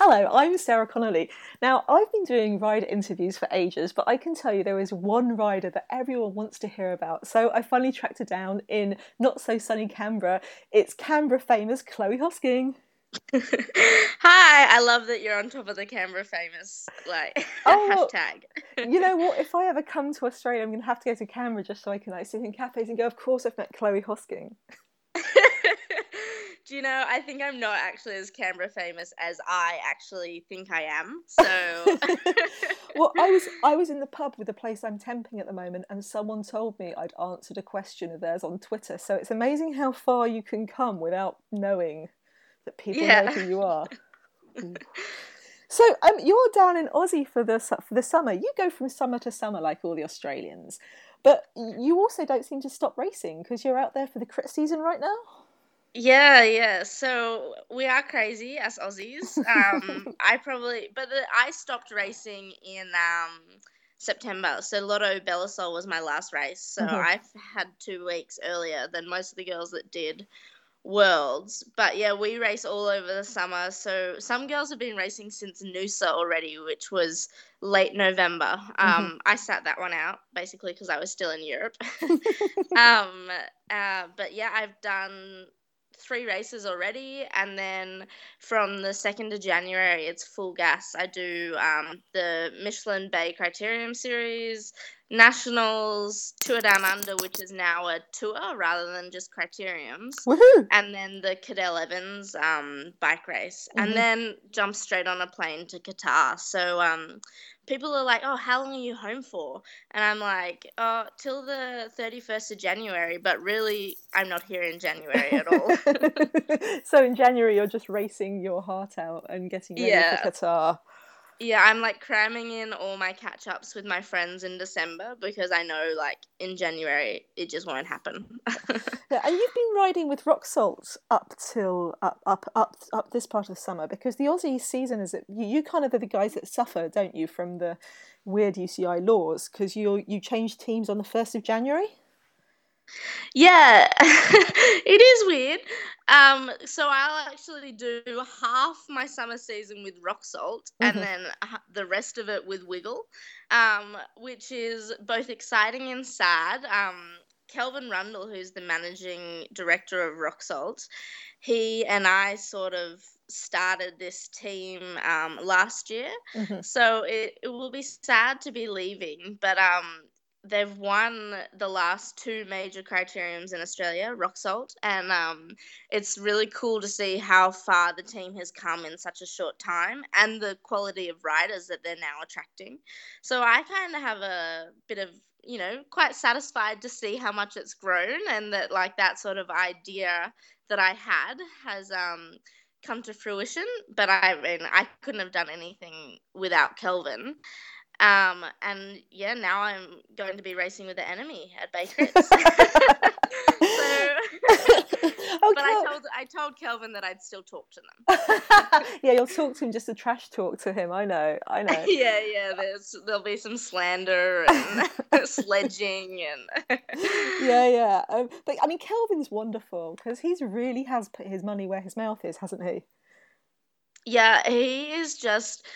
Hello, I'm Sarah Connolly. Now, I've been doing rider interviews for ages, but I can tell you there is one rider that everyone wants to hear about. So I finally tracked her down in not so sunny Canberra. It's Canberra famous Chloe Hosking. Hi, I love that you're on top of the Canberra famous like oh, hashtag. you know what? If I ever come to Australia, I'm going to have to go to Canberra just so I can like sit in cafes and go. Of course, I've met Chloe Hosking. Do you know? I think I'm not actually as Canberra famous as I actually think I am. So, well, I was I was in the pub with the place I'm temping at the moment, and someone told me I'd answered a question of theirs on Twitter. So it's amazing how far you can come without knowing that people yeah. know who you are. so um, you're down in Aussie for the for the summer. You go from summer to summer like all the Australians, but you also don't seem to stop racing because you're out there for the crit season right now. Yeah, yeah. So we are crazy as Aussies. Um, I probably, but the, I stopped racing in um, September. So Lotto Belisol was my last race. So mm-hmm. I've had two weeks earlier than most of the girls that did worlds. But yeah, we race all over the summer. So some girls have been racing since Noosa already, which was late November. Mm-hmm. Um, mm-hmm. I sat that one out basically because I was still in Europe. um, uh, but yeah, I've done three races already, and then from the second of January, it's full gas. I do um, the Mitchelton Bay Criterium Series, Nationals, Tour Down Under, which is now a tour rather than just criteriums, Woohoo! and then the Cadel Evans um, bike race, mm-hmm. and then jump straight on a plane to Qatar. So um, people are like, "Oh, how long are you home for?" And I'm like, "Oh, till the 31st of January." But really, I'm not here in January at all. so in January, you're just racing your heart out and getting ready yeah. for Qatar. Yeah, I'm like cramming in all my catch ups with my friends in December because I know like in January it just won't happen. yeah, and you've been riding with Roxsolt up till up up up up this part of summer because the Aussie season is you, you kind of are the guys that suffer, don't you, from the weird UCI laws because you you change teams on the first of January. Yeah, it is weird. Um, so I'll actually do half my summer season with Roxsolt mm-hmm. and then the rest of it with wiggle, um, which is both exciting and sad. Um, Kelvin Rundle, who's the managing director of Roxsolt, he and I sort of started this team um, last year. Mm-hmm. So it, it will be sad to be leaving, but um, they've won the last two major criteriums in Australia, Roxsolt, and um, it's really cool to see how far the team has come in such a short time and the quality of riders that they're now attracting. So I kind of have a bit of you know quite satisfied to see how much it's grown and that like that sort of idea that I had has um come to fruition but I mean I couldn't have done anything without Kelvin um, and yeah, now I'm going to be racing with the enemy at Bay Crits. so, oh, but I told I told Kelvin that I'd still talk to them. yeah, you'll talk to him just to trash talk to him. I know, I know. yeah, yeah. There's there'll be some slander and sledging and. yeah, yeah. Um, but I mean, Kelvin's wonderful because he's really has put his money where his mouth is, hasn't he? Yeah, he is just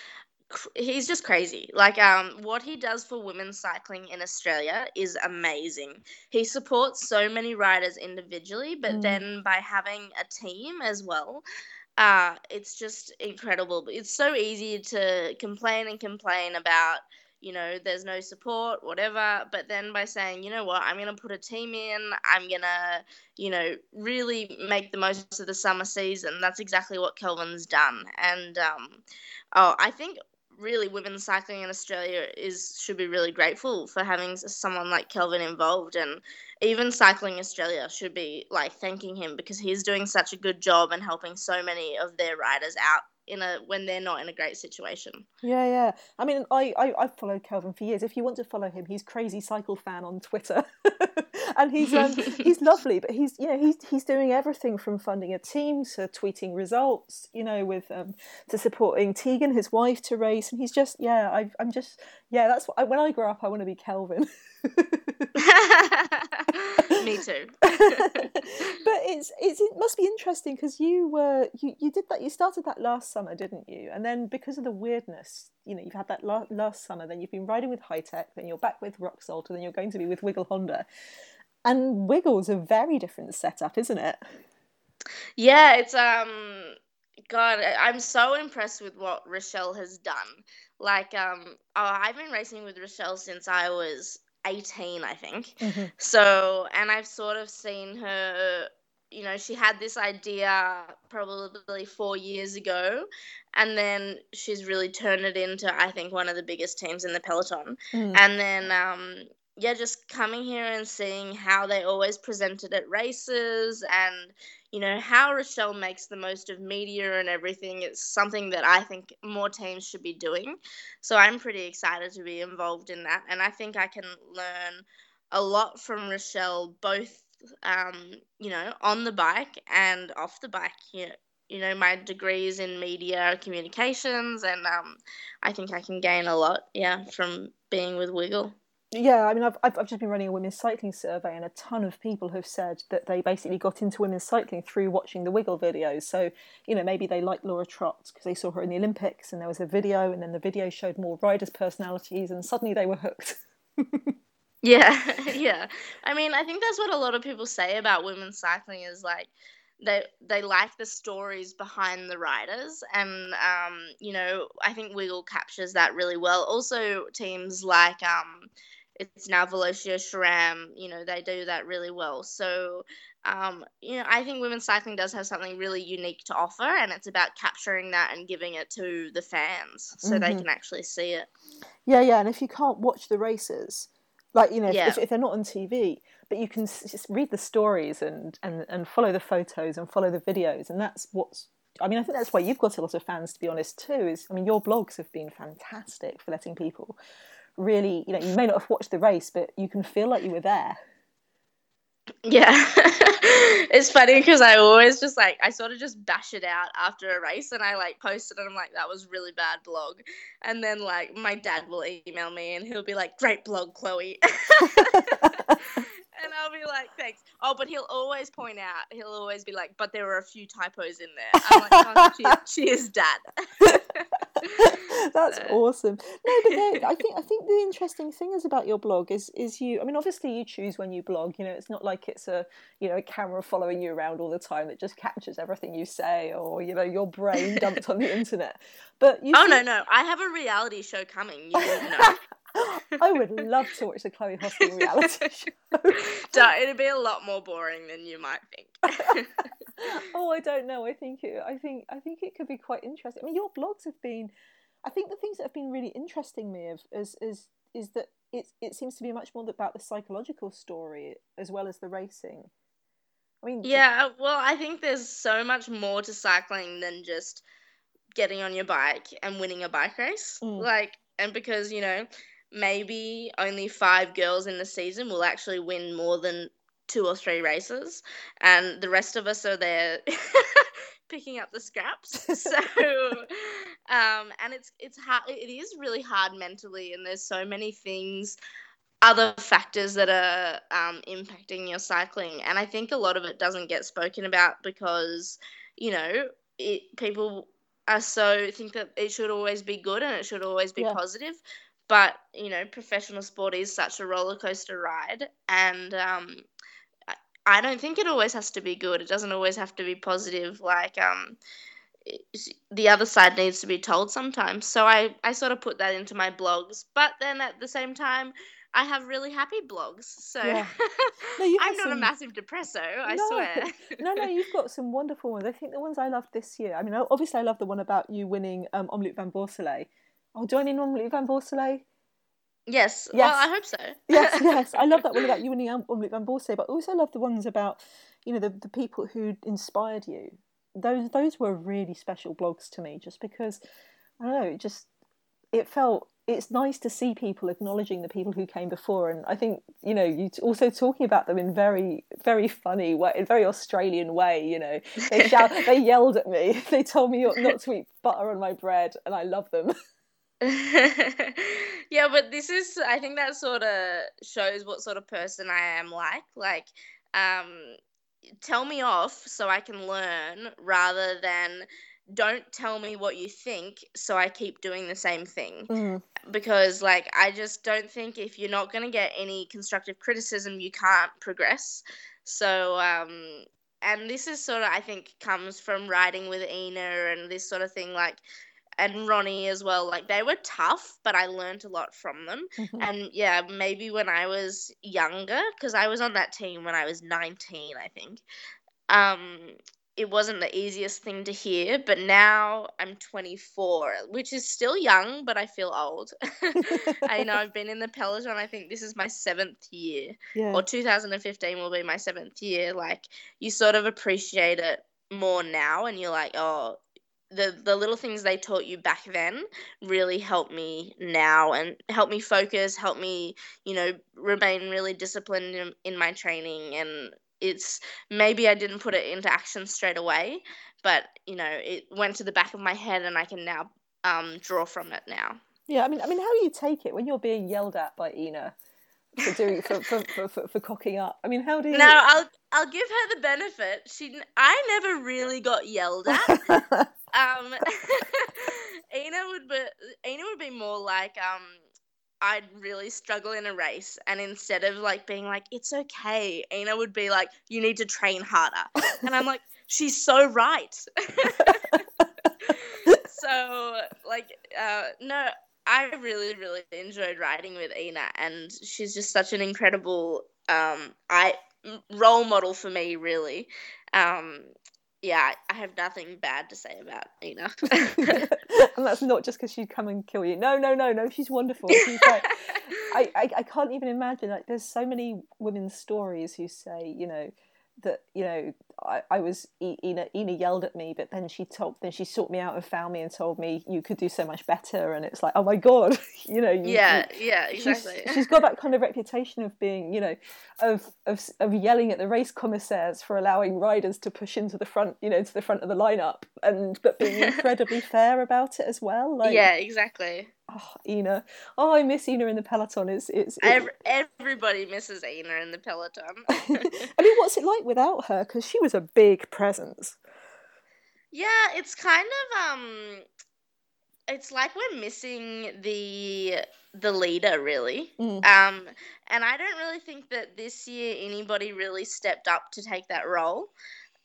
he's just crazy. Like um what he does for women's cycling in Australia is amazing. He supports so many riders individually, but mm. then by having a team as well, uh it's just incredible. It's so easy to complain and complain about you know, there's no support, whatever. But then by saying, you know what, I'm going to put a team in, I'm going to, you know, really make the most of the summer season. That's exactly what Kelvin's done. And, um, oh, I think really women's cycling in Australia is should be really grateful for having someone like Kelvin involved and even cycling Australia should be like thanking him because he's doing such a good job and helping so many of their riders out in a when they're not in a great situation. Yeah, yeah. I mean, I, I I've followed Kelvin for years. If you want to follow him, he's crazy cycle fan on Twitter. and he's um, he's lovely, but he's you know he's he's doing everything from funding a team to tweeting results, you know, with um, to supporting Tegan, his wife, to race, and he's just yeah, I, I'm just yeah, that's what I, when I grow up, I want to be Kelvin. Me too. but it's it's it must be interesting because you were you, you did that you started that last summer, didn't you? And then because of the weirdness, you know, you've had that la- last summer, then you've been riding with Hitec, then you're back with Roxsolt, and then you're going to be with Wiggle Honda. And Wiggle's a very different setup, isn't it? Yeah, it's um God, I'm so impressed with what Rochelle has done. Like, um, oh, I've been racing with Rochelle since I was 18, I think. Mm-hmm. So, and I've sort of seen her, you know, she had this idea probably four years ago, and then she's really turned it into, I think, one of the biggest teams in the peloton. Mm. And then, um, yeah, just coming here and seeing how they always presented at races and you know, how Rochelle makes the most of media and everything It's something that I think more teams should be doing. So I'm pretty excited to be involved in that. And I think I can learn a lot from Rochelle, both, um, you know, on the bike and off the bike. You know, you know my degrees in media communications, and um, I think I can gain a lot, yeah, from being with Wiggle. Yeah, I mean, I've, I've just been running a women's cycling survey, and a ton of people have said that they basically got into women's cycling through watching the Wiggle videos. So, you know, maybe they liked Laura Trott because they saw her in the Olympics, and there was a video, and then the video showed more riders' personalities, and suddenly they were hooked. yeah, yeah. I mean, I think that's what a lot of people say about women's cycling is like they they like the stories behind the riders and um, you know i think wiggle captures that really well also teams like um, it's now Velocio SRAM, you know, they do that really well. So, um, you know, I think women's cycling does have something really unique to offer, and it's about capturing that and giving it to the fans so mm-hmm. they can actually see it. Yeah, yeah, and if you can't watch the races, like you know, yeah. if, if, they're not on TV, but you can just read the stories and, and and follow the photos and follow the videos, and that's what's. I mean, I think that's why you've got a lot of fans, to be honest, too. Is I mean, your blogs have been fantastic for letting people really, you know, you may not have watched the race, but you can feel like you were there. Yeah, it's funny because I always just like I sort of just bash it out after a race, and I like post it, and I'm like, that was really bad blog, and then like my dad will email me, and he'll be like, great blog, Chloe. and I'll be like, thanks. Oh, but he'll always point out, he'll always be like, but there were a few typos in there. I'm like, oh, she is dad. That's uh, awesome. No, but I think I think the interesting thing is about your blog is is you. I mean, obviously you choose when you blog. You know, it's not like it's a you know a camera following you around all the time that just captures everything you say, or you know your brain dumped on the internet. But you. Oh see... no, no! I have a reality show coming. You know. I would love to watch the Chloe Hosking reality show. it'd be a lot more boring than you might think. oh, I don't know. I think it. I think. I think it could be quite interesting. I mean, your blogs have been. I think the things that have been really interesting me is is is that it it seems to be much more about the psychological story as well as the racing. I mean, yeah. Well, I think there's so much more to cycling than just getting on your bike and winning a bike race. Mm. Like, and because you know maybe only five girls in the season will actually win more than two or three races, and the rest of us are there picking up the scraps. So, um, and it's it's hard. It is really hard mentally, and there's so many things, other factors that are um, impacting your cycling, and I think a lot of it doesn't get spoken about because you know it people are so think that it should always be good and it should always be yeah. positive but you know, professional sport is such a roller coaster ride, and um, I don't think it always has to be good. It doesn't always have to be positive. Like um, the other side needs to be told sometimes. So I I sort of put that into my blogs, but then at the same time. I have really happy blogs, so yeah. no, I'm not some... a massive depresso. I no. swear. no, no, you've got some wonderful ones. I think the ones I loved this year. I mean, obviously, I love the one about you winning um, Omloop van Borsele. Oh, do I need Omloop van Borsele? Yes. yes. Well, I hope so. yes, yes. I love that one about you winning Omloop van Borsele, but I also love the ones about, you know, the, the people who inspired you. Those those were really special blogs to me, just because I don't know, it just it felt it's nice to see people acknowledging the people who came before, and I think you know you also talking about them in very very funny way, in very Australian way. You know, they shout, they yelled at me, they told me not to eat butter on my bread, and I love them. yeah, but this is I think that sort of shows what sort of person I am like. Like, um, tell me off so I can learn rather than don't tell me what you think so I keep doing the same thing. Mm. Because, like, I just don't think if you're not going to get any constructive criticism, you can't progress. So, um, and this is sort of, I think, comes from writing with Ina and this sort of thing. Like, and Ronnie as well. Like they were tough, but I learned a lot from them. Mm-hmm. And yeah, maybe when I was younger, because I was on that team when I was 19, I think. Um, it wasn't the easiest thing to hear, but now I'm 24, which is still young, but I feel old. I know I've been in the peloton. I think this is my seventh year, Yeah. or 2015 will be my seventh year. Like you sort of appreciate it more now, and you're like, oh, the the little things they taught you back then really help me now and help me focus, help me, you know, remain really disciplined in, in my training and it's maybe I didn't put it into action straight away, but you know, it went to the back of my head and I can now um, draw from it now. Yeah, I mean, I mean, how do you take it when you're being yelled at by Ina for doing for for, for, for, cocking up? I mean, how do you? No, I'll I'll give her the benefit. She I never really got yelled at. um, Ina would be Ina would be more like um I'd really struggle in a race, and instead of like being like it's okay, Ina would be like you need to train harder, and I'm like she's so right. so like uh no. I really, really enjoyed riding with Ina, and she's just such an incredible um, I role model for me, really. Um, yeah, I have nothing bad to say about Ina. and that's not just because she'd come and kill you. No, no, no, no. She's wonderful. She's like, I, I, I can't even imagine. Like, there's so many women's stories who say, you know, that you know I, I was Ina Ina yelled at me but then she told then she sought me out and found me and told me you could do so much better. And it's like oh my god. You know you, yeah you, yeah exactly. she's, she's got that kind of reputation of being you know of, of of yelling at the race commissaires for allowing riders to push into the front you know to the front of the lineup and but being incredibly fair about it as well like yeah exactly oh, Ina. Oh, I miss Ina in the peloton. It's it's. It... Every, everybody misses Ina in the peloton. I mean, what's it like without her? Because she was a big presence. Yeah, it's kind of um, it's like we're missing the the leader really. Mm. Um, and I don't really think that this year anybody really stepped up to take that role.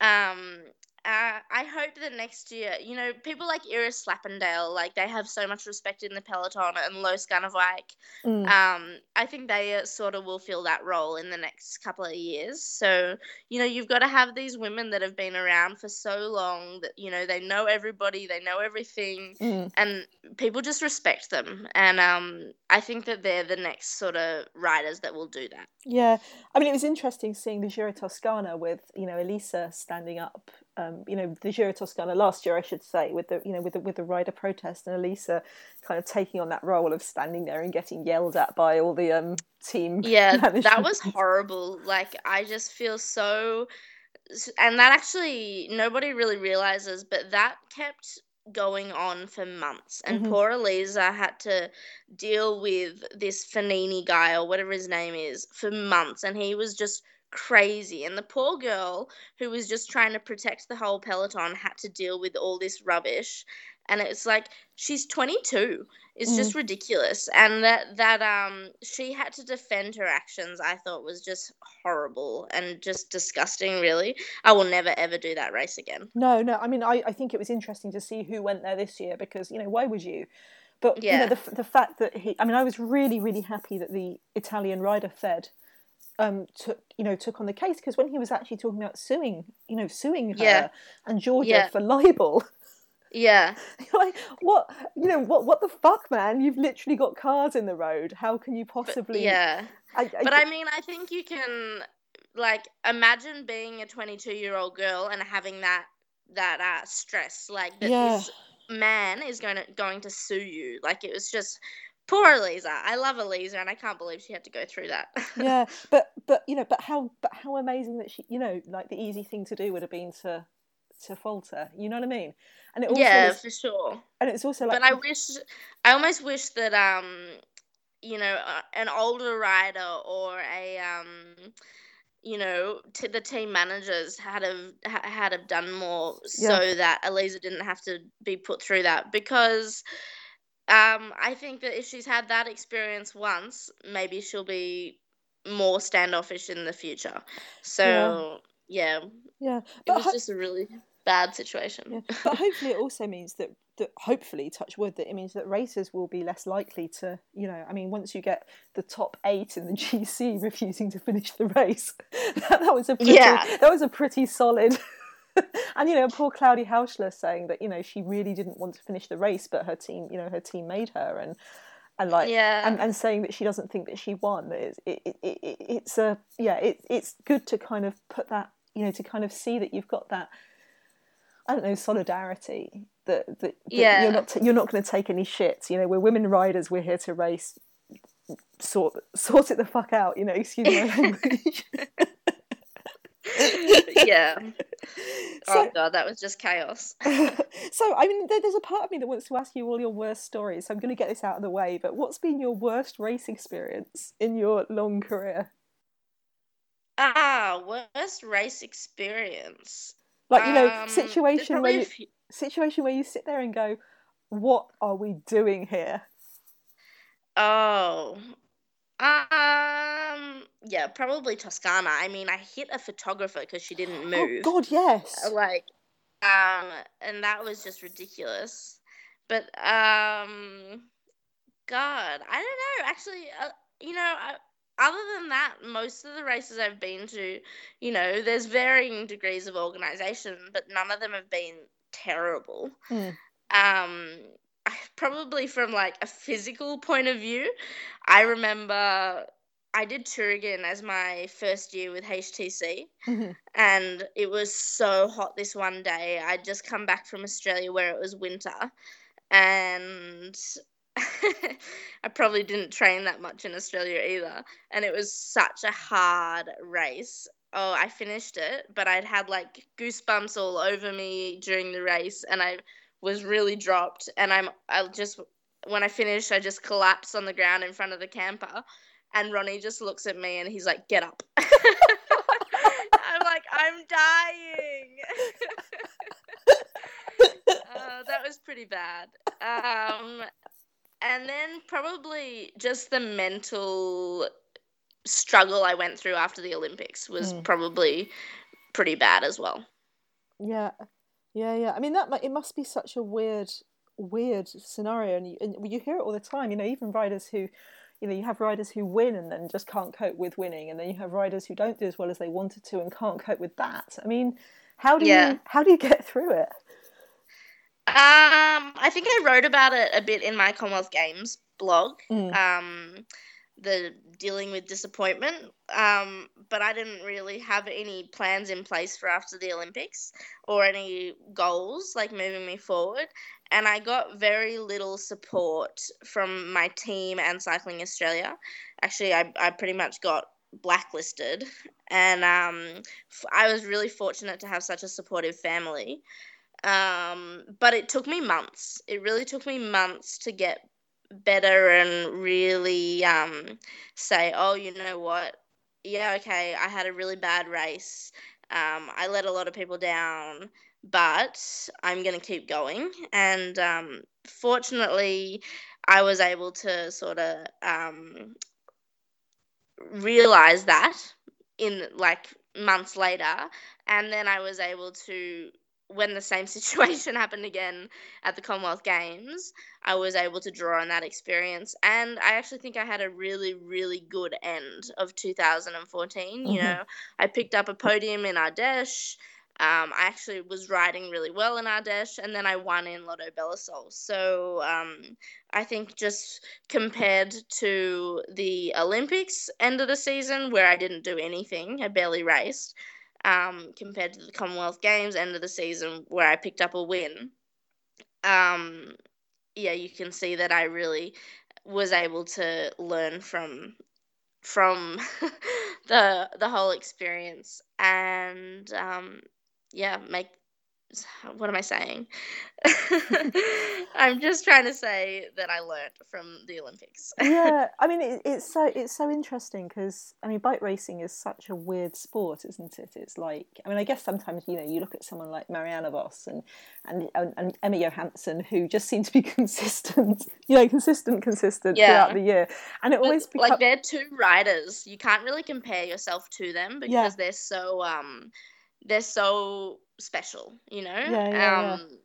Um, uh, I hope that next year, you know, people like Iris Slappendel, like they have so much respect in the peloton, and Loes Gunnewijk, Mm. um, I think they uh, sort of will fill that role in the next couple of years. So, you know, you've got to have these women that have been around for so long that, you know, they know everybody, they know everything, Mm. and people just respect them. And um, I think that they're the next sort of riders that will do that. Yeah, I mean, it was interesting seeing the Giro Toscana with you know Elisa standing up. Um, you know, the Giro Toscana last year, I should say, with the you know with the with the rider protest and Elisa kind of taking on that role of standing there and getting yelled at by all the um team. Yeah, that was horrible. Like, I just feel so. And that actually, nobody really realizes, but that kept going on for months. And Mhm. poor Elisa had to deal with this Fanini guy or whatever his name is for months. And he was just crazy. And the poor girl who was just trying to protect the whole peloton had to deal with all this rubbish. And it's like, she's 22 it's just ridiculous and that that um she had to defend her actions i thought was just horrible and just disgusting really i will never ever do that race again No, no. I mean, I, I think it was interesting to see who went there this year because you know why would you? But you Yeah. know the the fact that he. I mean, I was really really happy that the Italian rider Fed. Um, took you know took on the case because when he was actually talking about suing you know suing her Yeah. and Georgia Yeah. for libel yeah like what you know what what the fuck man you've literally got cars in the road how can you but, possibly yeah I, I, but i mean i think you can like imagine being a 22 year old girl and having that that uh stress like that Yeah. this man is going to going to sue you like it was just Poor Elisa. I love Elisa, and I can't believe she had to go through that. yeah, but but you know, but how but how amazing that she, you know, like the easy thing to do would have been to to falter. You know what I mean? And it also yeah, is, for sure. And it's also like, but I wish, I almost wish that um, you know, uh, an older rider or a um you know, t- the team managers had have had have done more yeah. so that Elisa didn't have to be put through that because um, I think that if she's had that experience once, maybe she'll be more standoffish in the future. So yeah, yeah, yeah. it was ho- just a really bad situation. Yeah. But hopefully, it also means that that hopefully, touch wood, that it means that racers will be less likely to, you know, I mean, once you get the top eight in the GC refusing to finish the race, that, that was a pretty, yeah. that was a pretty solid. and you know, poor Claudia Häusler saying that you know she really didn't want to finish the race, but her team, you know, her team made her, and and like yeah. and, and saying that she doesn't think that she won. It's it, it, it, it's a yeah, it, it's good to kind of put that you know to kind of see that you've got that I don't know solidarity that that, that yeah. you're not t- you're not going to take any shit. You know, we're women riders. We're here to race. Sort sort it the fuck out. You know, excuse my language. yeah. So, oh god, that was just chaos. so I mean, there's a part of me that wants to ask you all your worst stories. So I'm going to get this out of the way. But what's been your worst race experience in your long career? Ah, worst race experience. Like you know, um, situation where you, few... situation where you sit there and go, "What are we doing here?" Oh, um, yeah, probably Toscana. I mean, I hit a photographer because she didn't oh, move. Oh God, yes. Like, um, and that was just ridiculous. But um, God, I don't know. Actually, uh, you know, I, other than that, most of the races I've been to, you know, there's varying degrees of organization, but none of them have been terrible. Mm. Um, probably from like a physical point of view, I remember I did Thüringen as my first year with HTC, mm-hmm. and it was so hot this one day. I'd just come back from Australia where it was winter, and I probably didn't train that much in Australia either. And it was such a hard race. Oh, I finished it, but I'd had like goosebumps all over me during the race, and I was really dropped. And I'm, I just, when I finished, I just collapsed on the ground in front of the camper. And Ronnie just looks at me and he's like, get up. I'm like, I'm dying. uh, that was pretty bad. Um, and then probably just the mental struggle I went through after the Olympics was mm. probably pretty bad as well. Yeah, yeah, yeah. I mean, that it must be such a weird, weird scenario, and you, and you hear it all the time. You know, even riders who, you know, you have riders who win and then just can't cope with winning, and then you have riders who don't do as well as they wanted to and can't cope with that. I mean, how do yeah. you how do you get through it? Um, I think I wrote about it a bit in my Commonwealth Games blog. Mm. Um, the dealing with disappointment. Um, but I didn't really have any plans in place for after the Olympics or any goals like moving me forward. And I got very little support from my team and Cycling Australia. Actually, I, I pretty much got blacklisted. And um, I was really fortunate to have such a supportive family. Um, but it took me months. It really took me months to get better and really um, say, oh, you know what? Yeah, okay, I had a really bad race. Um, I let a lot of people down, but I'm going to keep going. And um, fortunately, I was able to sort of um, realize that in like months later. And then I was able to when the same situation happened again at the Commonwealth Games, I was able to draw on that experience. And I actually think I had a really, really good end of 2014. Mm-hmm. You know, I picked up a podium in Ardèche. Um, I actually was riding really well in Ardèche, and then I won in Lotto Belisol. So um, I think just compared to the Olympics end of the season, where I didn't do anything, I barely raced, um, compared to the Commonwealth Games end of the season where I picked up a win. Um, yeah, you can see that I really was able to learn from from the the whole experience and um, yeah make what am I saying? I'm just trying to say that I learned from the Olympics. yeah, I mean it, it's so it's so interesting because I mean bike racing is such a weird sport, isn't it? It's like I mean I guess sometimes you know you look at someone like Marianne Vos and and, and, and Emma Johansson who just seem to be consistent, you know, consistent, consistent yeah. throughout the year, and it always becomes... like they're two riders. You can't really compare yourself to them because yeah. they're so um they're so special, you know? Yeah, yeah, um, yeah.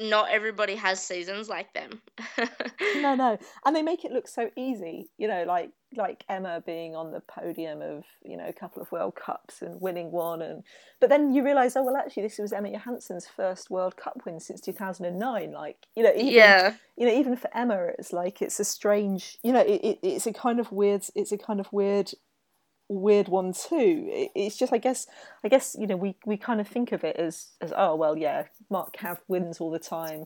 Not everybody has seasons like them. no, no, and they make it look so easy. You know, like like Emma being on the podium of you know a couple of World Cups and winning one, and but then you realise, oh well, actually, this was Emma Johansson's first World Cup win since two thousand and nine. Like you know, even, yeah, you know, even for Emma, it's like it's a strange, you know, it, it, it's a kind of weird, it's a kind of weird weird one too. It's just, I guess, I guess you know, we, we kind of think of it as as oh well, yeah, Mark Cav wins all the time,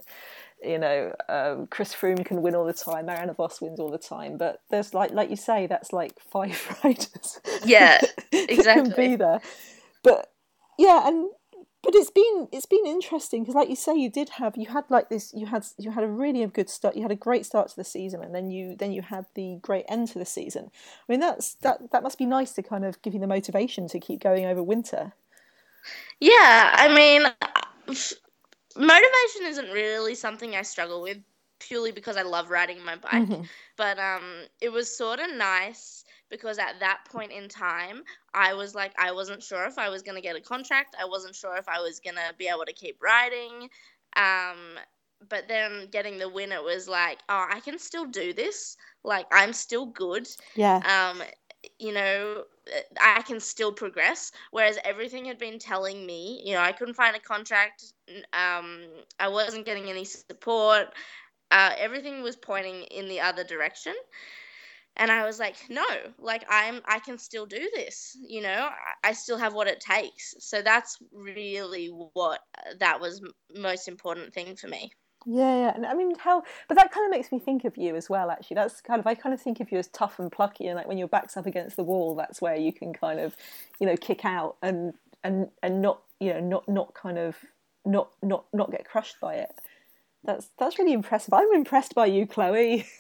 you know, um, Chris Froome can win all the time, Marianne Vos wins all the time, but there's like like you say, that's like five riders. Yeah, exactly. can be there, but yeah, and but it's been it's been interesting because like you say you did have you had like this you had you had a really good start you had a great start to the season and then you then you had the great end to the season. I mean that's that that must be nice to kind of give you the motivation to keep going over winter. Yeah i mean uh, motivation isn't really something i struggle with purely because i love riding my bike mm-hmm. but um it was sort of nice because at that point in time, I was like, I wasn't sure if I was going to get a contract. I wasn't sure if I was going to be able to keep riding. Um, but then getting the win, it was like, oh, I can still do this. Like, I'm still good. Yeah. Um, you know, I can still progress. Whereas everything had been telling me, you know, I couldn't find a contract. Um, I wasn't getting any support. Uh, everything was pointing in the other direction. And i was like no like i'm i can still do this you know? I still have what it takes. So that's really what uh, that was most important thing for me. Yeah, yeah, and I mean how, but that kind of makes me think of you as well. Actually, that's kind of I kind of think of you as tough and plucky, and like when your back's up against the wall, that's where you can kind of, you know, kick out and and and not you know not not kind of not not not get crushed by it. That's that's really impressive. I'm impressed by you, Chloe.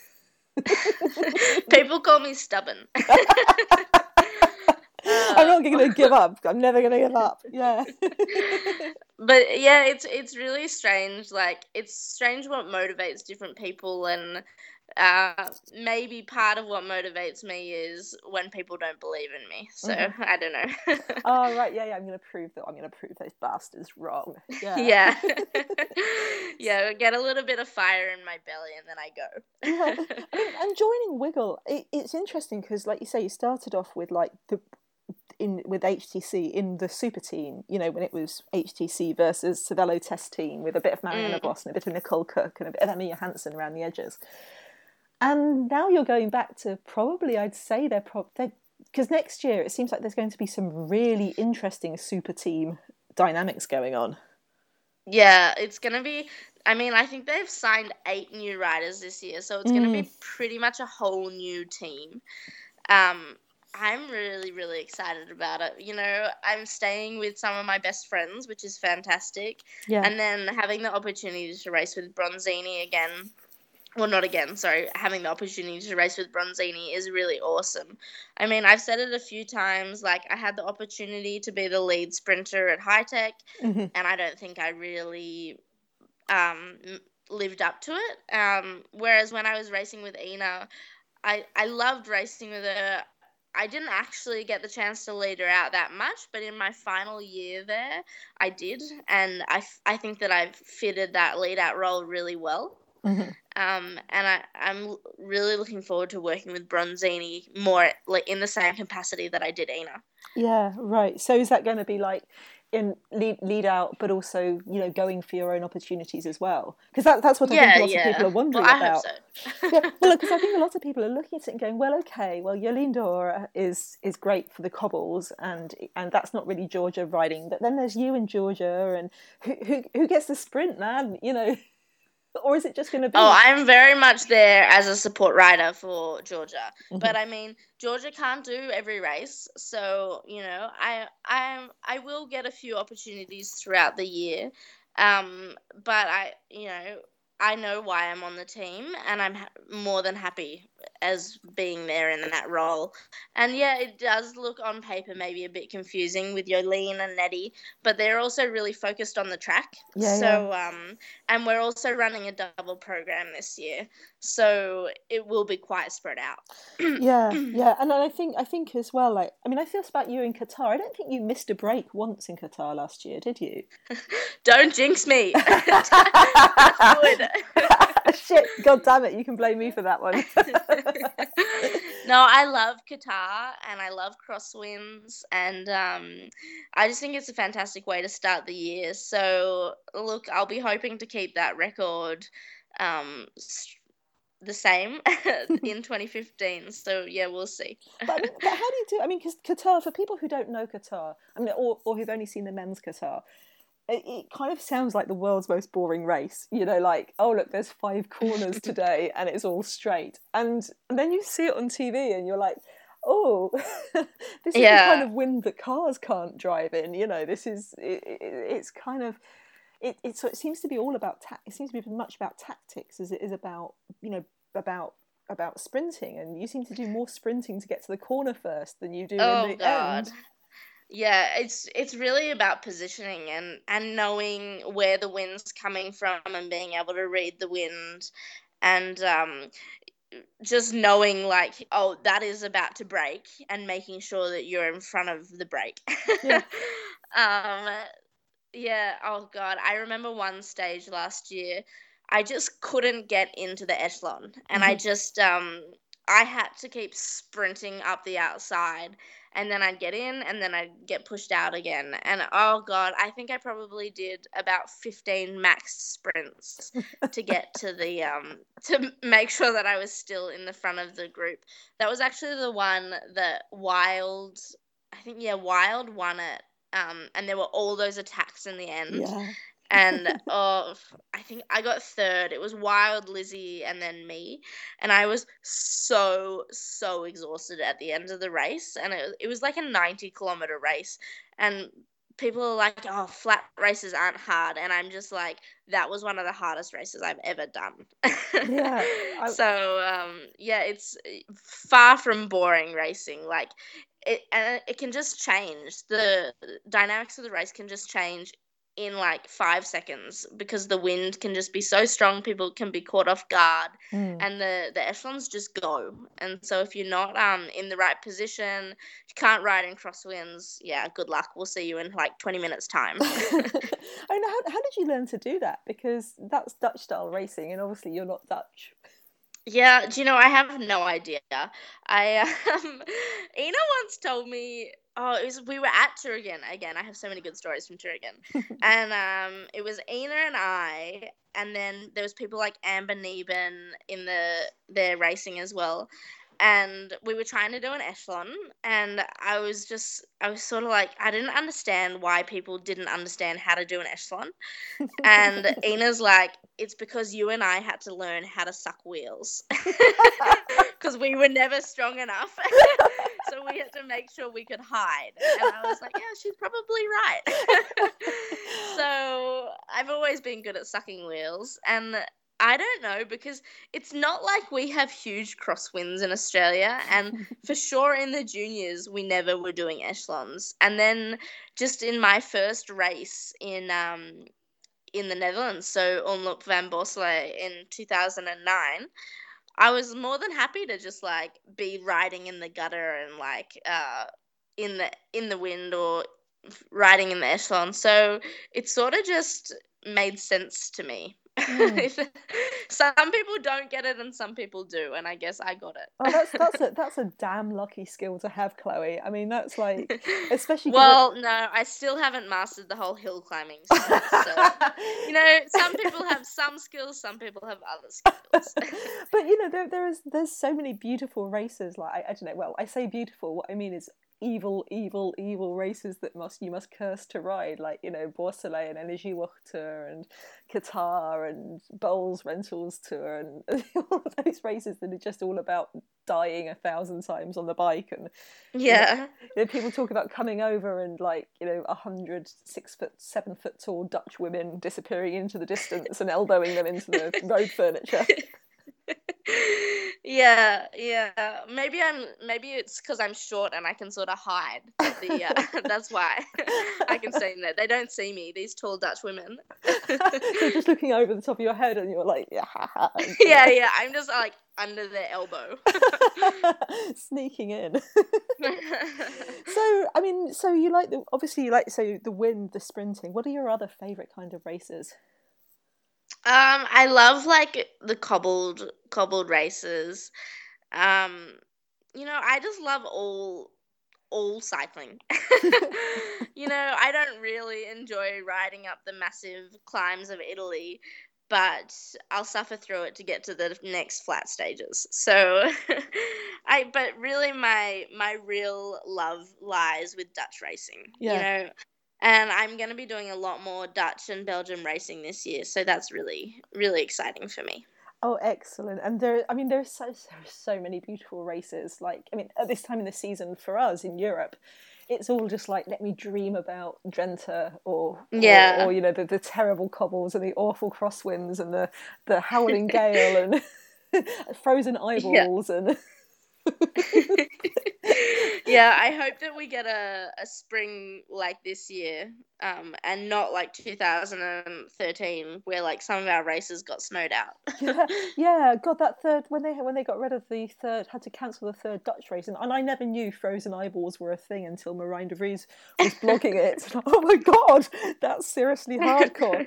People call me stubborn. I'm not going to um, give up. I'm never going to give up. Yeah. but yeah, it's it's really strange. Like it's strange what motivates different people, and uh, maybe part of what motivates me is when people don't believe in me. So mm-hmm. I don't know. oh right, yeah, yeah. I'm gonna prove that. I'm gonna prove those bastards wrong. Yeah. Yeah. yeah. Get a little bit of fire in my belly, and then I go. yeah. I mean, and joining Wiggle, it, it's interesting because, like you say, you started off with like the in with HTC in the super team, you know, when it was HTC versus Cervelo test team with a bit of Marianne mm. Vos and a bit of Nicole Cooke and a bit of Emma Johansson around the edges. And now you're going back to probably, I'd say they're probably, because next year it seems like there's going to be some really interesting super team dynamics going on. Yeah, it's going to be. I mean, I think they've signed eight new riders this year, so it's mm. going to be pretty much a whole new team. Um, I'm really, really excited about it. You know, I'm staying with some of my best friends, which is fantastic. Yeah. And then having the opportunity to race with Bronzini again well, not again, sorry, having the opportunity to race with Bronzini is really awesome. I mean, I've said it a few times, like, I had the opportunity to be the lead sprinter at Hitec, mm-hmm. and I don't think I really um, lived up to it. Um, whereas when I was racing with Ina, I, I loved racing with her. I didn't actually get the chance to lead her out that much, but in my final year there, I did, and I, I think that I've fitted that lead out role really well. Mm-hmm. Um, and I, I'm really looking forward to working with Bronzini more like in the same capacity that I did Ina. Yeah, right. So is that going to be like in lead lead out, but also you know going for your own opportunities as well? Because that, that's what I yeah, think lots yeah. of people are wondering well, about. So. yeah, well, because I think a lot of people are looking at it and going, well, okay, well, Jolien D'Hoore is is great for the cobbles, and and that's not really Georgia riding, but then there's you and Georgia, and who who, who gets the sprint, man? You know. Or is it just going to be? Oh, I'm very much there as a support rider for Georgia, mm-hmm. but I mean, Georgia can't do every race, so you know, I I I will get a few opportunities throughout the year, um, but I you know I know why I'm on the team, and I'm ha- more than happy as being there in that role. And yeah, it does look on paper maybe a bit confusing with Jolien and Nettie, but they're also really focused on the track. Yeah, so yeah. um and we're also running a double program this year. So it will be quite spread out. yeah, yeah. And I think I think as well, like I mean I feel about you in Qatar. I don't think you missed a break once in Qatar last year, did you? don't jinx me. Shit, god damn it, you can blame me for that one. no, I love Qatar and I love crosswinds and um, I just think it's a fantastic way to start the year. So look, I'll be hoping to keep that record um, the same in 2015. So yeah, we'll see. but, but how do you do? I mean, because Qatar, for people who don't know Qatar, I mean, or, or who've only seen the men's Qatar, it, it, kind of sounds like the world's most boring race. You know, like oh look, there's five corners today and it's all straight, and, and then you see it on TV and you're like. Oh, this is yeah. the kind of wind that cars can't drive in. You know, this is it, it's kind of it, it so it seems to be all about ta- it seems to be much about tactics as it is about you know about about sprinting and you seem to do more sprinting to get to the corner first than you do oh, in the God. end yeah, it's it's really about positioning and and knowing where the wind's coming from and being able to read the wind and um just knowing like oh that is about to break and making sure that you're in front of the break. Yeah. um yeah, oh god, I remember one stage last year I just couldn't get into the echelon and mm-hmm. I just um I had to keep sprinting up the outside and then I'd get in and then I'd get pushed out again. And oh god, I think I probably did about 15 max sprints to get to the um to make sure that I was still in the front of the group. That was actually the one that Wild I think yeah, Wild won it. Um and there were all those attacks in the end. Yeah and uh, I think I got third. It was Wild Lizzie and then me, and I was so so exhausted at the end of the race, and it it was like a ninety kilometer race, and people are like, "Oh, flat races aren't hard," and I'm just like, "That was one of the hardest races I've ever done." yeah. I... so um, yeah, it's far from boring racing. Like it, and it can just change. The dynamics of the race can just change in like five seconds because the wind can just be so strong people can be caught off guard mm. and the the echelons just go and so if you're not um in the right position you can't ride in crosswinds yeah good luck we'll see you in like 20 minutes time i know how, how did you learn to do that because that's dutch style racing and obviously you're not dutch yeah, do you know? I have no idea. I um, Ina once told me. Oh, it was we were at Thüringen again. I have so many good stories from Thüringen, and um, it was Ina and I, and then there was people like Amber Neben in the their racing as well, and we were trying to do an echelon and i was just i was sort of like i didn't understand why people didn't understand how to do an echelon. And ina's like it's because you and i had to learn how to suck wheels. Because we were never strong enough so we had to make sure we could hide. And i was like yeah she's probably right. So i've always been good at sucking wheels. And I don't know because it's not like we have huge crosswinds in Australia, and for sure in the juniors we never were doing echelons. And then just in my first race in um in the Netherlands, so Omloop van Borsele in 2009, I was more than happy to just like be riding in the gutter and like uh in the in the wind or riding in the echelon. So it sort of just made sense to me. Mm. some people don't get it and some people do, and I guess I got it. oh, that's that's a that's a damn lucky skill to have, Chloe. I mean, that's like, especially. well, no, I still haven't mastered the whole hill climbing. Stuff, so, you know, some people have some skills, some people have other skills. but you know, there there is there's so many beautiful races. Like I, I don't know. Well, I say beautiful. What I mean is evil, evil, evil races that must you must curse to ride, like you know Borsele and Energiewacht and Qatar and Boels Rentals Tour and all of those races that are just all about dying a thousand times on the bike and yeah, you know, you know, people talk about coming over and like you know a hundred six foot, seven foot tall Dutch women disappearing into the distance and elbowing them into the road furniture. yeah, yeah. Maybe I'm. Maybe it's because I'm short and I can sort of hide. The uh, that's why I can stay in there. They don't see me. These tall Dutch women. They're just looking over the top of your head, and you're like, yeah, yeah, yeah. I'm just like under their elbow, sneaking in. so, I mean, so you like the obviously you like so the wind, the sprinting. What are your other favorite kind of races? Um, I love like the cobbled cobbled races. Um, you know, I just love all all cycling. you know, I don't really enjoy riding up the massive climbs of Italy, but I'll suffer through it to get to the next flat stages. So I but really my my real love lies with Dutch racing. Yeah. You know, and I'm going to be doing a lot more Dutch and Belgian racing this year, so that's really really exciting for me. Oh, excellent! And there, I mean, there's so so so many beautiful races. Like, I mean, at this time in the season for us in Europe, it's all just like let me dream about Drenthe or yeah, or, or you know the, the terrible cobbles and the awful crosswinds and the the howling gale and frozen eyeballs yeah. and yeah, I hope that we get a, a spring like this year, um, and not like 2013, where like some of our races got snowed out. yeah, yeah, God, that third when they when they got rid of the third, had to cancel the third Dutch race, and, and I never knew frozen eyeballs were a thing until Marijn de Vries was blogging it. oh my God, that's seriously hardcore.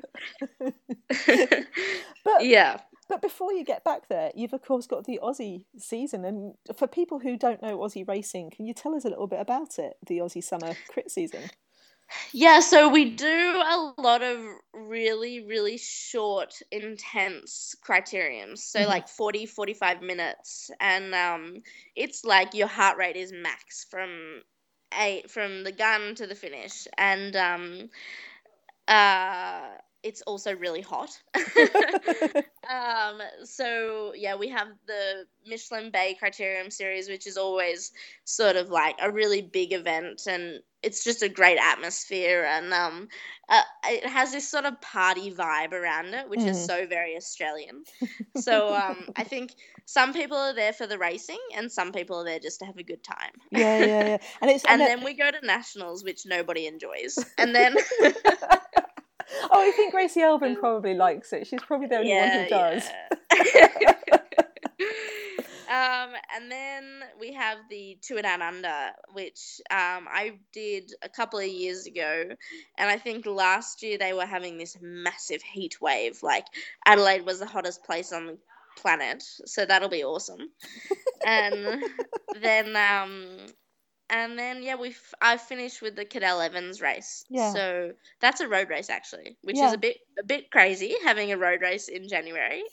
but yeah, but before you get back there, you've of course got the Aussie season. And for people who don't know Aussie racing, can you tell us a little bit about it, the Aussie summer crit season? Yeah, so we do a lot of really, really short, intense criteriums. So mm-hmm. like 40, 45 minutes. And um, it's like your heart rate is max from eight from the gun to the finish. And um, uh, it's also really hot. um, so yeah, we have the Mitchelton Bay Criterium series, which is always sort of like a really big event, and it's just a great atmosphere, and um, uh, it has this sort of party vibe around it, which mm. is so very Australian. so um, I think some people are there for the racing, and some people are there just to have a good time. Yeah, yeah, yeah. And it's and, and then we go to nationals, which nobody enjoys, and then. Oh, I think Gracie Elvin probably likes it. She's probably the only yeah, one who does. Yeah. um, and then we have the Tour Down Under, which um, I did a couple of years ago, and I think last year they were having this massive heat wave. Like Adelaide was the hottest place on the planet, so that'll be awesome. and then um, and then yeah, we I finished with the Cadel Evans race. Yeah. So that's a road race actually, which yeah. is a bit a bit crazy having a road race in January.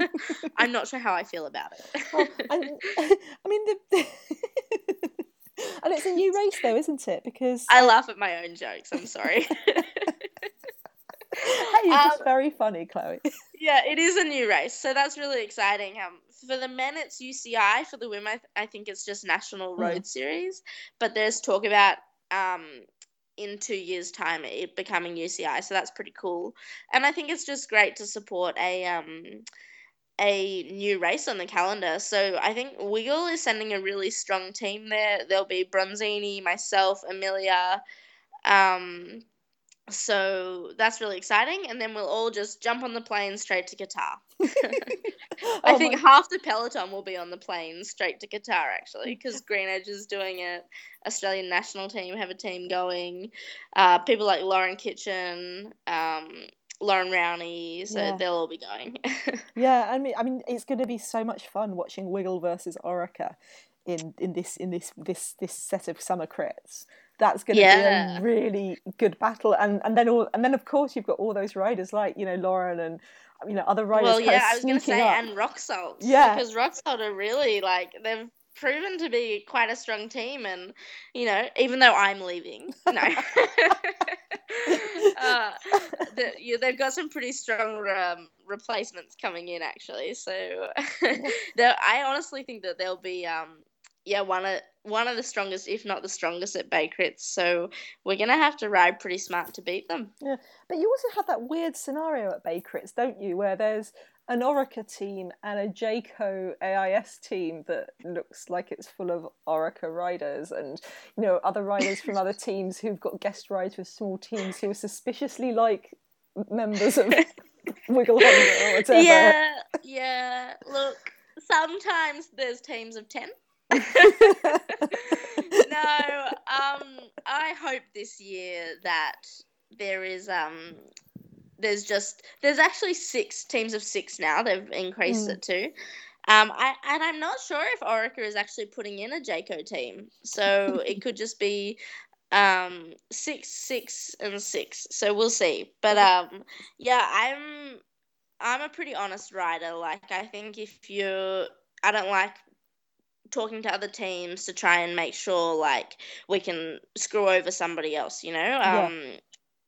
I'm not sure how I feel about it. well, I, I mean the, the and it's a new race though, isn't it? Because I laugh at my own jokes. I'm sorry. You're um, just very funny, Chloe. yeah, it is a new race, so that's really exciting. Um, for the men, it's UCI. For the women, I, th- I think it's just National hmm. Road mm. Series. But there's talk about um, in two years' time it becoming UCI, so that's pretty cool. And I think it's just great to support a um, a new race on the calendar. So I think Wiggle is sending a really strong team there. There'll be Bronzini, myself, Amelia. Um, so that's really exciting. And then we'll all just jump on the plane straight to Qatar. I oh think my... half the peloton will be on the plane straight to Qatar actually, because Green Edge is doing it. Australian national team have a team going. Uh, people like Lauren Kitchen, um, Loren Rowney, so yeah. they'll all be going. yeah, I mean, I mean, it's going to be so much fun watching Wiggle versus Orica in in this in this this this set of summer crits that's going to yeah. be a really good battle. And and then all and then of course you've got all those riders like you know Lauren and you know other riders. Well, yeah, I was going to say up. and Roxsolt. Yeah, because Roxsolt are really like they've proven to be quite a strong team, and you know, even though I'm leaving, no, uh, the, yeah, they've got some pretty strong um, replacements coming in actually. So, I honestly think that they'll be, um, yeah, one of one of the strongest, if not the strongest, at Bay Crits. So we're gonna have to ride pretty smart to beat them. Yeah, but you also have that weird scenario at Bay Crits, don't you, where there's an Orica team and a Jayco AIS team that looks like it's full of Orica riders and you know other riders from other teams who've got guest rides with small teams who are suspiciously like members of Wiggle Honda or whatever. Yeah, yeah. Look, sometimes there's teams of ten. no, um, I hope this year that there is um there's just there's actually six teams of six now. They've increased mm. it to. Um, I and I'm not sure if Orica is actually putting in a Jayco team, so it could just be um six, six, and six. So we'll see. But um, yeah, I'm I'm a pretty honest rider. Like I think if you, I don't like talking to other teams to try and make sure like we can screw over somebody else. You know. Um, yeah.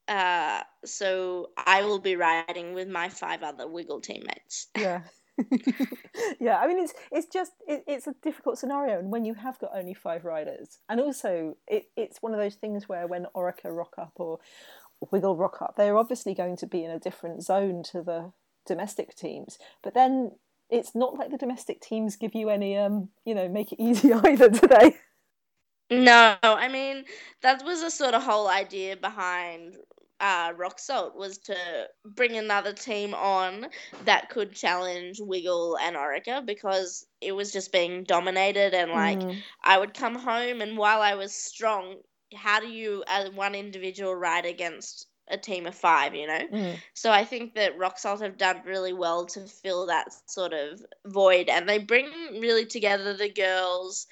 Uh, so I will be riding with my five other Wiggle teammates. Yeah. yeah, I mean it's it's just it, it's a difficult scenario, and when you have got only five riders, and also it, it's one of those things where when Orica rock up or Wiggle rock up, they're obviously going to be in a different zone to the domestic teams. But then it's not like the domestic teams give you any um you know make it easy either today. No, I mean that was a sort of whole idea behind uh, Roxsolt was to bring another team on that could challenge Wiggle and Orica because it was just being dominated and like mm. I would come home and while I was strong, how do you as one individual ride against a team of five, you know? Mm. So I think that Roxsolt have done really well to fill that sort of void and they bring really together the girls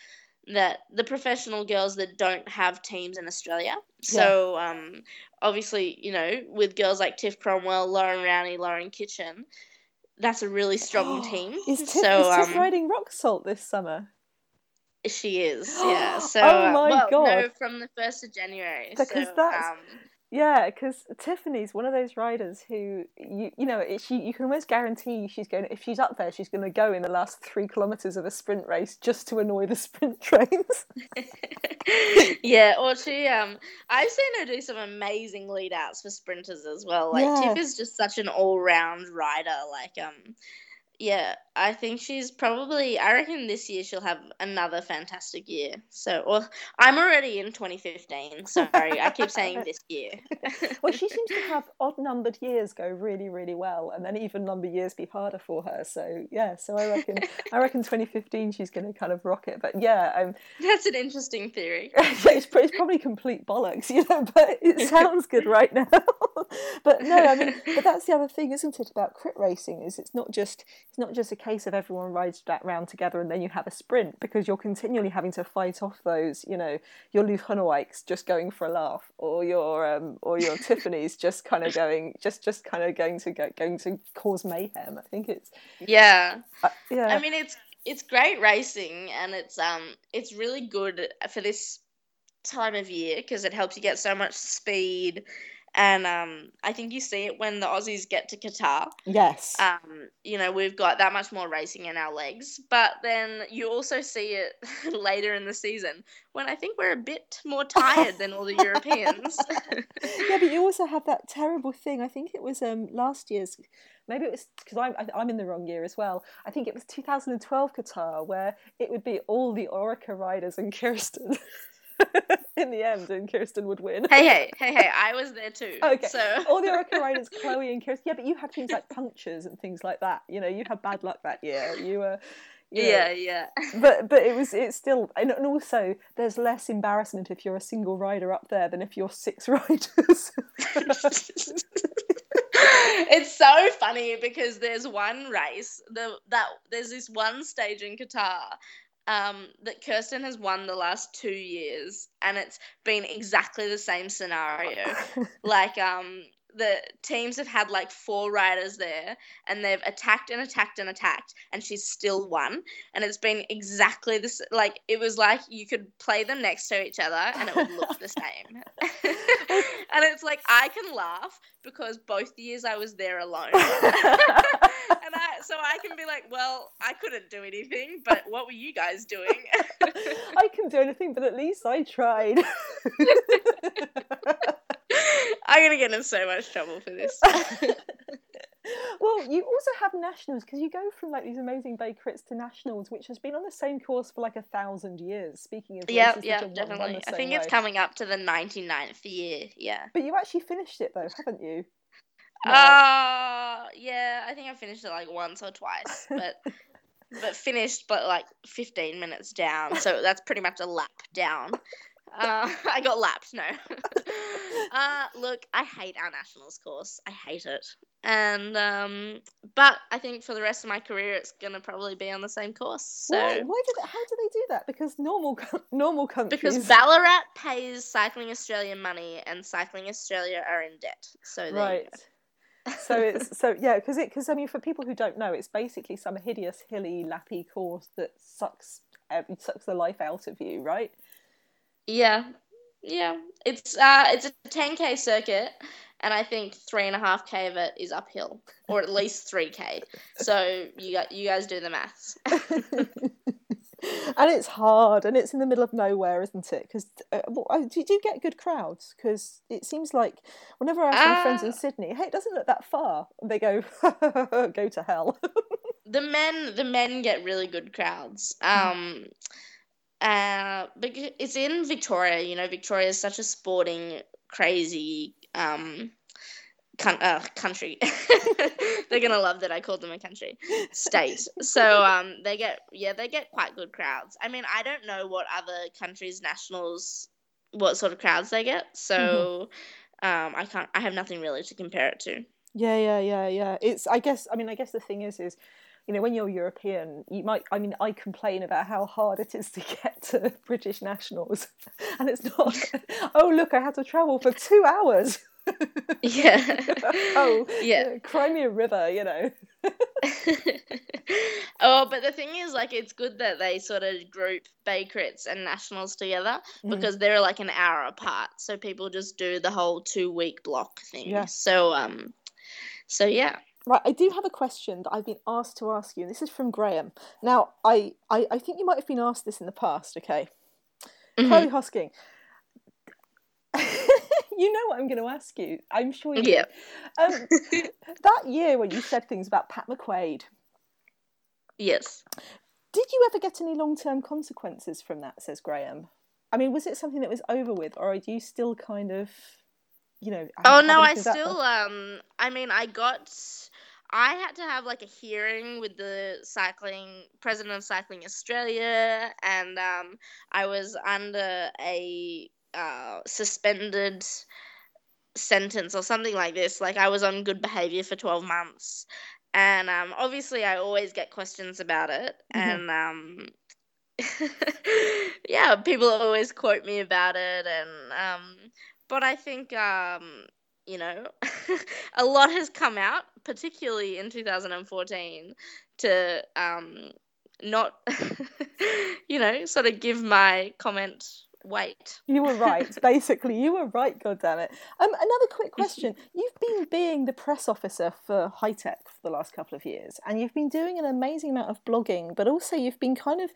that the professional girls that don't have teams in Australia. So um, obviously, you know, with girls like Tiff Cromwell, Loren Rowney, Lauren Kitchen, that's a really strong team. Is Tiff, so, is Tiff um, riding Roxsolt this summer? She is, yeah. So, oh my uh, well, god! No, from the first of January. Because so, that's um, yeah, because Tiffany's one of those riders who you you know she you can almost guarantee she's going if she's up there she's going to go in the last three kilometers of a sprint race just to annoy the sprint trains. yeah, or she um I've seen her do some amazing lead outs for sprinters as well. Like yeah. Tiff is just such an all round rider. Like um yeah, I think she's probably. I reckon this year she'll have another fantastic year. So, well, I'm already in 2015. Sorry, I keep saying this year. well, she seems to have odd numbered years go really, really well, and then even number years be harder for her. So, yeah. So I reckon, I reckon 2015 she's going to kind of rock it. But yeah, um, that's an interesting theory. it's, it's probably complete bollocks, you know, but it sounds good right now. but no, I mean, but that's the other thing, isn't it, about crit racing? Is it's not just it's not just a case of everyone rides that round together and then you have a sprint because you're continually having to fight off those, you know, your Luke just going for a laugh or your um, or your Tiffany's just kind of going just just kind of going to go, going to cause mayhem. I think it's yeah. Uh, yeah. I mean it's it's great racing and it's um it's really good for this time of year because it helps you get so much speed and um, I think you see it when the Aussies get to Qatar. Yes. Um, you know, we've got that much more racing in our legs. But then you also see it later in the season when I think we're a bit more tired than all the Europeans. yeah, but you also have that terrible thing. I think it was um, last year's, maybe it was because I'm, I'm in the wrong year as well. I think it was 2012 Qatar where it would be all the Orica riders and Kirsten. in the end, and Kirsten would win. Hey, hey, hey, hey! I was there too. Okay. So all the Orica riders, Chloe and Kirsten. Yeah, but you had things like punctures and things like that. You know, you had bad luck that year. You were. You know, yeah, yeah. But but it was it's still and also there's less embarrassment if you're a single rider up there than if you're six riders. it's so funny because there's one race the that there's this one stage in Qatar um, that Kirsten has won the last two years, and it's been exactly the same scenario. like, um, the teams have had like four riders there and they've attacked and attacked and attacked and she's still won. And it's been exactly this like it was like you could play them next to each other and it would look the same. And it's like i can laugh because both years i was there alone and i so i can be like well i couldn't do anything but what were you guys doing i can do anything but at least i tried I'm gonna get in so much trouble for this. well, you also have nationals because you go from like these amazing Bay Crits to nationals, which has been on the same course for like a thousand years. Speaking of yeah, yeah, definitely. I think way. it's coming up to the 99th year. Yeah, but you actually finished it though, haven't you? Uh, yeah, I think I finished it like once or twice, but but finished, but like 15 minutes down. So that's pretty much a lap down. Uh, I got lapped. No. uh, look, I hate our nationals course. I hate it. And um, but I think for the rest of my career, it's gonna probably be on the same course. So why, why did how do they do that? Because normal normal countries. Because Ballarat pays Cycling Australia money, and Cycling Australia are in debt. So right. So it's so yeah because it because I mean for people who don't know, it's basically some hideous hilly lappy course that sucks sucks the life out of you, right? Yeah, yeah. It's uh, it's a 10k circuit, and I think three and a half k of it is uphill, or at least three k. So you got you guys do the maths. and it's hard, and it's in the middle of nowhere, isn't it? Because uh, well, do you get good crowds? Because it seems like whenever I ask uh, my friends in uh, Sydney, "Hey, it doesn't look that far," and they go, "Go to hell." the men, the men get really good crowds. Um, uh, it's in Victoria. You know, Victoria is such a sporting, crazy um, con- uh, country. They're gonna love that I called them a country state. So um, they get yeah, they get quite good crowds. I mean, I don't know what other countries' nationals, what sort of crowds they get. So mm-hmm. um, I can't. I have nothing really to compare it to. Yeah, yeah, yeah, yeah. It's. I guess. I mean, I guess the thing is, is you know, when you're European, you might. I mean, I complain about how hard it is to get to British nationals, and it's not. oh, look, I had to travel for two hours. Yeah. oh, yeah. Crimea River, you know. oh, but the thing is, like, it's good that they sort of group Bay and Nationals together mm. because they're like an hour apart. So people just do the whole two week block thing. Yeah. So, um, so yeah. Right, I do have a question that I've been asked to ask you, and this is from Graham. Now, I, I, I think you might have been asked this in the past, okay? Mm-hmm. Chloe Hosking, you know what I'm going to ask you. I'm sure you yeah. Um, that year when you said things about Pat McQuaid. Yes. Did you ever get any long term consequences from that, says Graham? I mean, was it something that was over with, or are you still kind of, you know? Oh, no, I still, um, I mean, I got I had to have like a hearing with the cycling president of Cycling Australia, and um, I was under a uh, suspended sentence or something like this. Like I was on good behavior for twelve months, and um, obviously I always get questions about it, mm-hmm. and um, yeah, people always quote me about it, and um, but I think um, you know, a lot has come out, particularly in 2014, to um, not, you know, sort of give my comment weight. You were right. Basically, you were right. God damn it. Um, another quick question: You've been being the press officer for Hitec for the last couple of years, and you've been doing an amazing amount of blogging, but also you've been kind of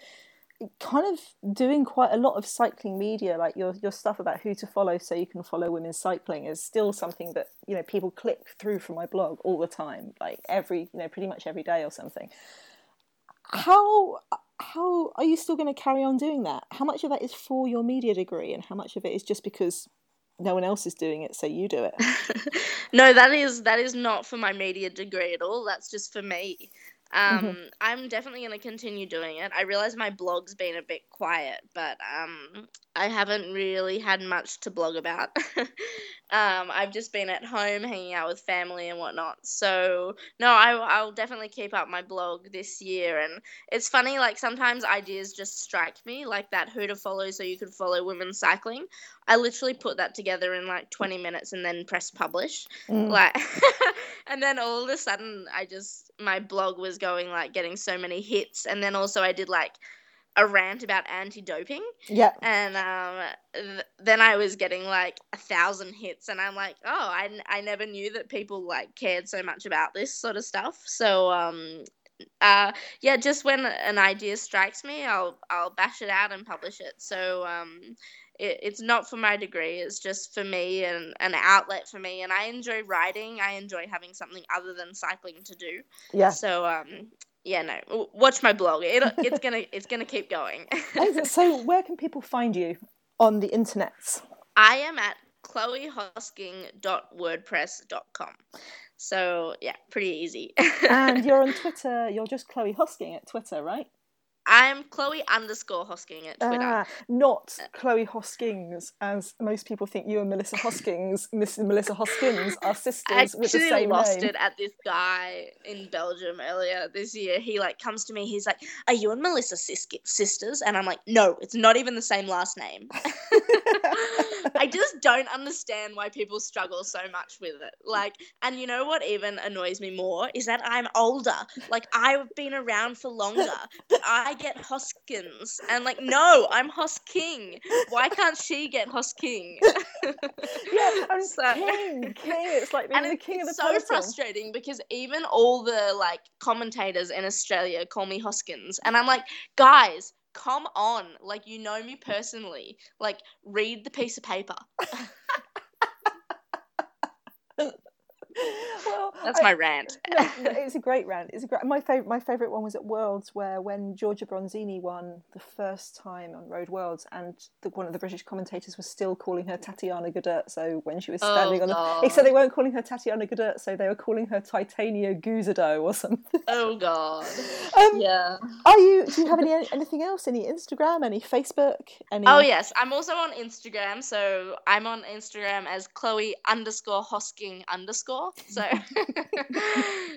kind of doing quite a lot of cycling media like your your stuff about who to follow so you can follow women's cycling is still something that you know people click through from my blog all the time like every you know pretty much every day or something how how are you still going to carry on doing that how much of that is for your media degree and how much of it is just because no one else is doing it so you do it no that is that is not for my media degree at all that's just for me. Um, mm-hmm. I'm definitely going to continue doing it. I realize my blog's been a bit quiet, but um, I haven't really had much to blog about. um, I've just been at home hanging out with family and whatnot. So no, I, I'll definitely keep up my blog this year. And it's funny, like sometimes ideas just strike me, like that who to follow so you could follow women cycling. I literally put that together in like 20 minutes and then press publish. Mm. Like, and then all of a sudden, I just my blog was going like getting so many hits, and then also I did like a rant about anti-doping. Yeah. And um, th- then I was getting like a thousand hits, and I'm like, oh, I, I never knew that people like cared so much about this sort of stuff. So um, uh, yeah, just when an idea strikes me, I'll I'll bash it out and publish it. So um, it, it's not for my degree; it's just for me and an outlet for me. And I enjoy writing. I enjoy having something other than cycling to do. Yeah. So um, yeah, no, watch my blog. It, it's gonna it's gonna keep going. so, where can people find you on the internet? I am at chloehosking.wordpress.com. So yeah, pretty easy. and you're on Twitter. You're just Chloe Hosking at Twitter, right? I'm Chloe underscore Hosking at Twitter. Ah, not Chloe Hoskings, as most people think you and Melissa Hoskings, Miss Melissa Hoskins, are sisters with the same lost name. it at this guy in Belgium earlier this year. He like comes to me. He's like, "Are you and Melissa sisters?" And I'm like, "No, it's not even the same last name." I just don't understand why people struggle so much with it. Like, and you know what even annoys me more is that I'm older. Like, I've been around for longer, but I get Hoskins. And like, no, I'm Hosking. Why can't she get Hosking? yeah, I'm so, king, king. It's like being the king of the so person. frustrating because even all the like commentators in Australia call me Hoskins, and I'm like, guys, come on. Like, you know me personally. Like, read the piece of paper. well, that's I, my rant. no, no, it's a great rant. It's a great. My favorite. My favorite one was at Worlds, where when Giorgia Bronzini won the first time on Road Worlds, and the, one of the British commentators was still calling her Tatiana Guderzo when she was standing oh, on. The, said they weren't calling her Tatiana Guderzo, they were calling her Titania Guzado or something. Oh God. Um, yeah. Are you? Do you have any anything else? Any Instagram? Any Facebook? Any? Oh yes, I'm also on Instagram. So I'm on Instagram as Chloe underscore Hosking underscore. So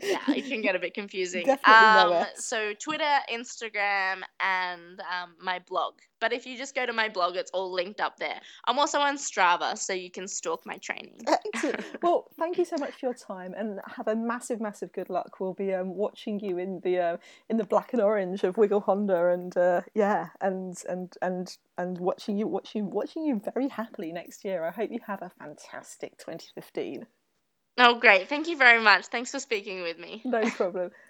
yeah, it can get a bit confusing. Definitely um, so Twitter, Instagram, and um, my blog. But if you just go to my blog, it's all linked up there. I'm also on Strava, so you can stalk my training. Well, thank you so much for your time, and have a massive, massive good luck. We'll be um, watching you in the uh, in the black and orange of Wiggle Honda, and uh, yeah, and and and and watching you watching watching you very happily next year. I hope you have a fantastic 2015. Oh, great. Thank you very much. Thanks for speaking with me. No problem.